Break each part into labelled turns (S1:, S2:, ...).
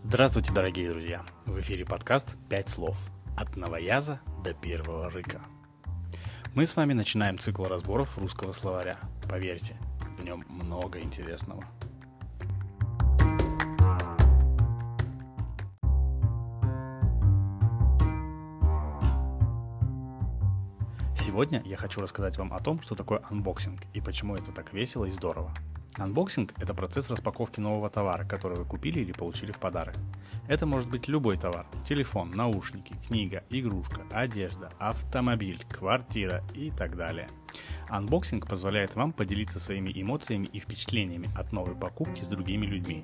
S1: Здравствуйте, дорогие друзья! В эфире подкаст «Пять слов. От новояза до первого рыка». Мы с вами начинаем цикл разборов русского словаря. Поверьте, в нем много интересного. Сегодня я хочу рассказать вам о том, что такое анбоксинг и почему это так весело и здорово. Анбоксинг – это процесс распаковки нового товара, который вы купили или получили в подарок. Это может быть любой товар – телефон, наушники, книга, игрушка, одежда, автомобиль, квартира и так далее. Анбоксинг позволяет вам поделиться своими эмоциями и впечатлениями от новой покупки с другими людьми,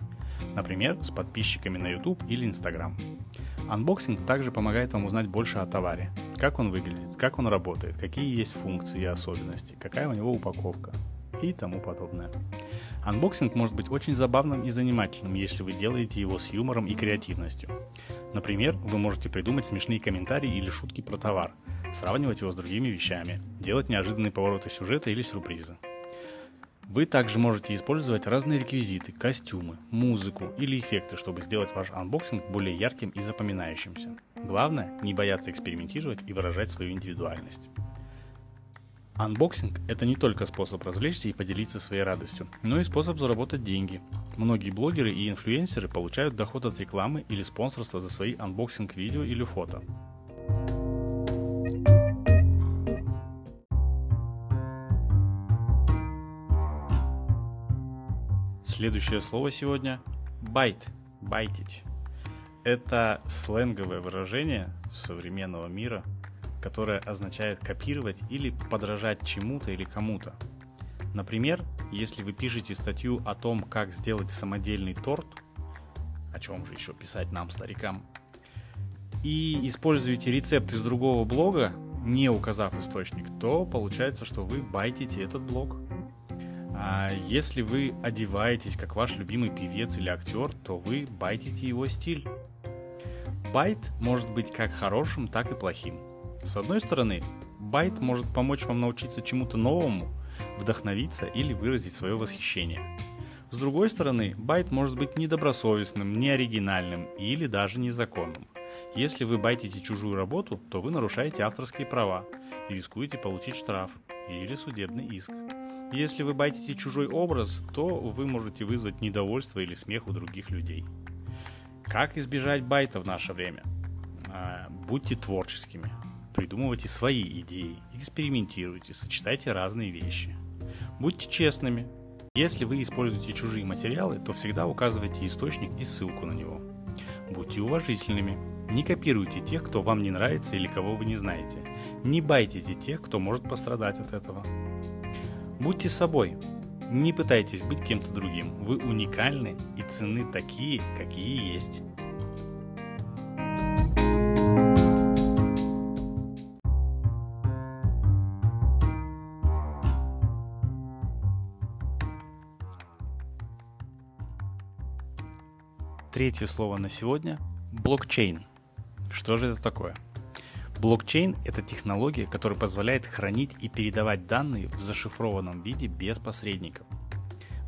S1: например, с подписчиками на YouTube или Instagram. Анбоксинг также помогает вам узнать больше о товаре, как он выглядит, как он работает, какие есть функции и особенности, какая у него упаковка и тому подобное. Анбоксинг может быть очень забавным и занимательным, если вы делаете его с юмором и креативностью. Например, вы можете придумать смешные комментарии или шутки про товар, сравнивать его с другими вещами, делать неожиданные повороты сюжета или сюрпризы. Вы также можете использовать разные реквизиты, костюмы, музыку или эффекты, чтобы сделать ваш анбоксинг более ярким и запоминающимся. Главное, не бояться экспериментировать и выражать свою индивидуальность. Анбоксинг – это не только способ развлечься и поделиться своей радостью, но и способ заработать деньги. Многие блогеры и инфлюенсеры получают доход от рекламы или спонсорства за свои анбоксинг-видео или фото. Следующее слово сегодня – байт, байтить. Это сленговое выражение современного мира – которое означает копировать или подражать чему-то или кому-то. Например, если вы пишете статью о том, как сделать самодельный торт, о чем же еще писать нам, старикам, и используете рецепт из другого блога, не указав источник, то получается, что вы байтите этот блог. А если вы одеваетесь как ваш любимый певец или актер, то вы байтите его стиль. Байт может быть как хорошим, так и плохим. С одной стороны, байт может помочь вам научиться чему-то новому, вдохновиться или выразить свое восхищение. С другой стороны, байт может быть недобросовестным, неоригинальным или даже незаконным. Если вы байтите чужую работу, то вы нарушаете авторские права и рискуете получить штраф или судебный иск. Если вы байтите чужой образ, то вы можете вызвать недовольство или смех у других людей. Как избежать байта в наше время? А, будьте творческими. Придумывайте свои идеи, экспериментируйте, сочетайте разные вещи. Будьте честными. Если вы используете чужие материалы, то всегда указывайте источник и ссылку на него. Будьте уважительными. Не копируйте тех, кто вам не нравится или кого вы не знаете. Не байтите тех, кто может пострадать от этого. Будьте собой. Не пытайтесь быть кем-то другим. Вы уникальны и цены такие, какие есть. Третье слово на сегодня – блокчейн. Что же это такое? Блокчейн – это технология, которая позволяет хранить и передавать данные в зашифрованном виде без посредников.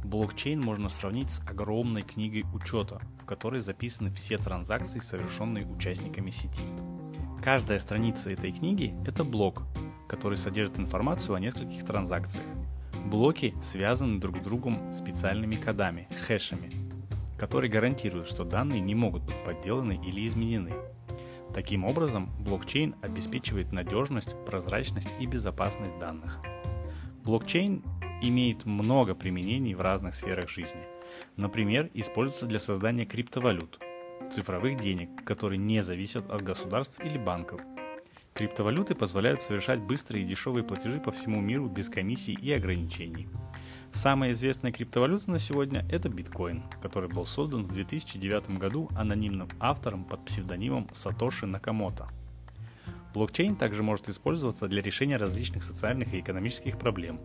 S1: Блокчейн можно сравнить с огромной книгой учета, в которой записаны все транзакции, совершенные участниками сети. Каждая страница этой книги – это блок, который содержит информацию о нескольких транзакциях. Блоки связаны друг с другом специальными кодами, хэшами, которые гарантируют, что данные не могут быть подделаны или изменены. Таким образом, блокчейн обеспечивает надежность, прозрачность и безопасность данных. Блокчейн имеет много применений в разных сферах жизни. Например, используется для создания криптовалют, цифровых денег, которые не зависят от государств или банков. Криптовалюты позволяют совершать быстрые и дешевые платежи по всему миру без комиссий и ограничений. Самая известная криптовалюта на сегодня – это биткоин, который был создан в 2009 году анонимным автором под псевдонимом Сатоши Накамото. Блокчейн также может использоваться для решения различных социальных и экономических проблем.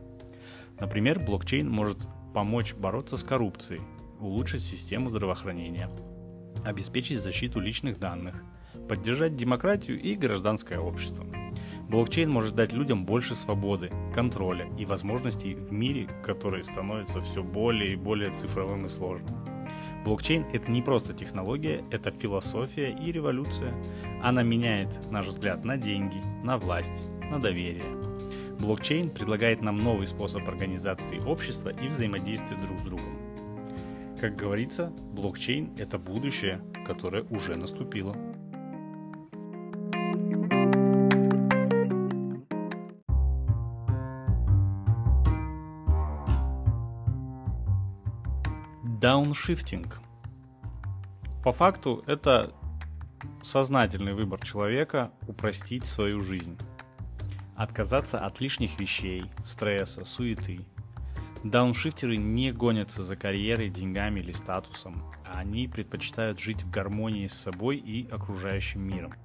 S1: Например, блокчейн может помочь бороться с коррупцией, улучшить систему здравоохранения, обеспечить защиту личных данных, поддержать демократию и гражданское общество – Блокчейн может дать людям больше свободы, контроля и возможностей в мире, который становится все более и более цифровым и сложным. Блокчейн – это не просто технология, это философия и революция. Она меняет наш взгляд на деньги, на власть, на доверие. Блокчейн предлагает нам новый способ организации общества и взаимодействия друг с другом. Как говорится, блокчейн – это будущее, которое уже наступило. Дауншифтинг. По факту это сознательный выбор человека упростить свою жизнь. Отказаться от лишних вещей, стресса, суеты. Дауншифтеры не гонятся за карьерой, деньгами или статусом, они предпочитают жить в гармонии с собой и окружающим миром.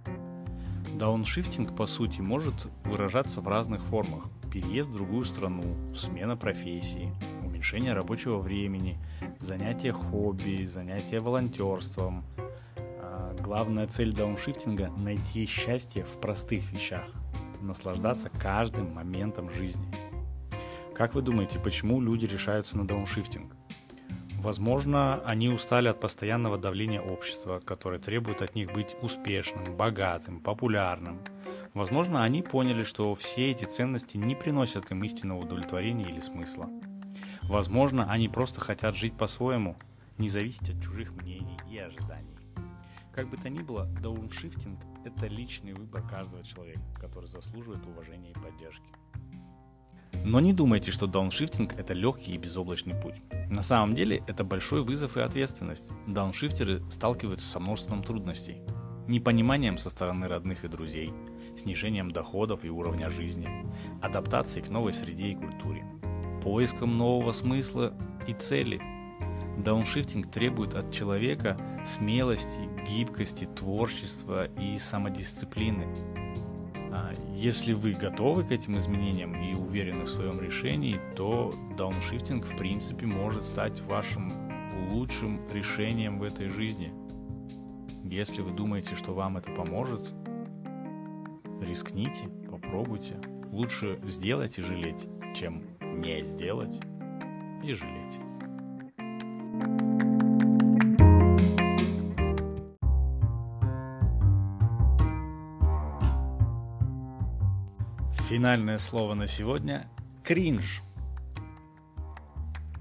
S1: Дауншифтинг, по сути, может выражаться в разных формах. Переезд в другую страну, смена профессии, уменьшение рабочего времени, занятие хобби, занятие волонтерством. А, главная цель дауншифтинга – найти счастье в простых вещах, наслаждаться каждым моментом жизни. Как вы думаете, почему люди решаются на дауншифтинг? Возможно, они устали от постоянного давления общества, которое требует от них быть успешным, богатым, популярным. Возможно, они поняли, что все эти ценности не приносят им истинного удовлетворения или смысла. Возможно, они просто хотят жить по-своему, не зависеть от чужих мнений и ожиданий. Как бы то ни было, дауншифтинг – это личный выбор каждого человека, который заслуживает уважения и поддержки. Но не думайте, что дауншифтинг – это легкий и безоблачный путь. На самом деле, это большой вызов и ответственность. Дауншифтеры сталкиваются со множеством трудностей. Непониманием со стороны родных и друзей, снижением доходов и уровня жизни, адаптацией к новой среде и культуре – поиском нового смысла и цели. Дауншифтинг требует от человека смелости, гибкости, творчества и самодисциплины. А если вы готовы к этим изменениям и уверены в своем решении, то дауншифтинг в принципе может стать вашим лучшим решением в этой жизни. Если вы думаете, что вам это поможет, рискните, попробуйте. Лучше сделать и жалеть, чем не сделать и жалеть. Финальное слово на сегодня – кринж.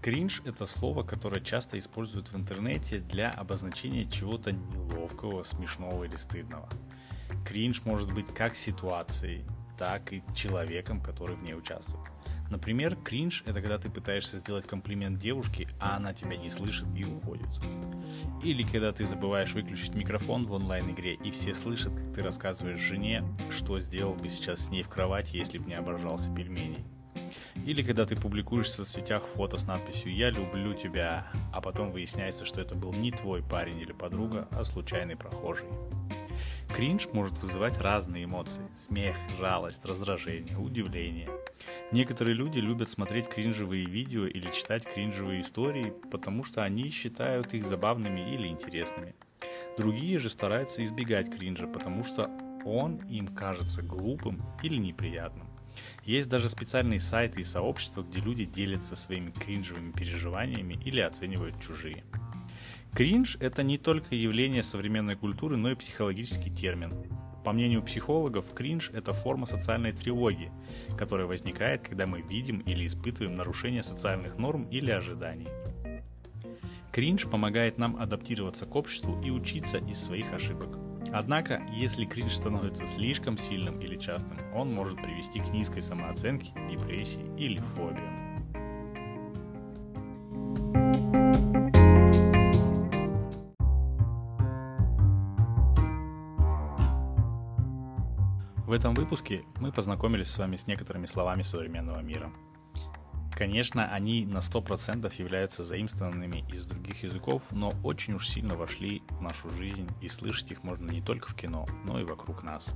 S1: Кринж – это слово, которое часто используют в интернете для обозначения чего-то неловкого, смешного или стыдного. Кринж может быть как ситуацией, так и человеком, который в ней участвует. Например, кринж – это когда ты пытаешься сделать комплимент девушке, а она тебя не слышит и уходит. Или когда ты забываешь выключить микрофон в онлайн-игре, и все слышат, как ты рассказываешь жене, что сделал бы сейчас с ней в кровати, если бы не обожался пельменей. Или когда ты публикуешь в соцсетях фото с надписью «Я люблю тебя», а потом выясняется, что это был не твой парень или подруга, а случайный прохожий. Кринж может вызывать разные эмоции. Смех, жалость, раздражение, удивление. Некоторые люди любят смотреть кринжевые видео или читать кринжевые истории, потому что они считают их забавными или интересными. Другие же стараются избегать кринжа, потому что он им кажется глупым или неприятным. Есть даже специальные сайты и сообщества, где люди делятся своими кринжевыми переживаниями или оценивают чужие. Кринж – это не только явление современной культуры, но и психологический термин. По мнению психологов, кринж – это форма социальной тревоги, которая возникает, когда мы видим или испытываем нарушение социальных норм или ожиданий. Кринж помогает нам адаптироваться к обществу и учиться из своих ошибок. Однако, если кринж становится слишком сильным или частым, он может привести к низкой самооценке, депрессии или фобиям. Этом выпуске мы познакомились с вами с некоторыми словами современного мира. Конечно, они на 100% являются заимствованными из других языков, но очень уж сильно вошли в нашу жизнь, и слышать их можно не только в кино, но и вокруг нас.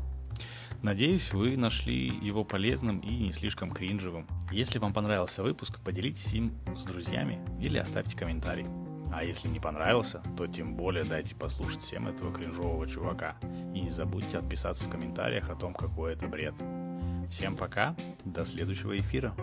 S1: Надеюсь, вы нашли его полезным и не слишком кринжевым. Если вам понравился выпуск, поделитесь им с друзьями или оставьте комментарий. А если не понравился, то тем более дайте послушать всем этого кринжового чувака. И не забудьте отписаться в комментариях о том, какой это бред. Всем пока, до следующего эфира.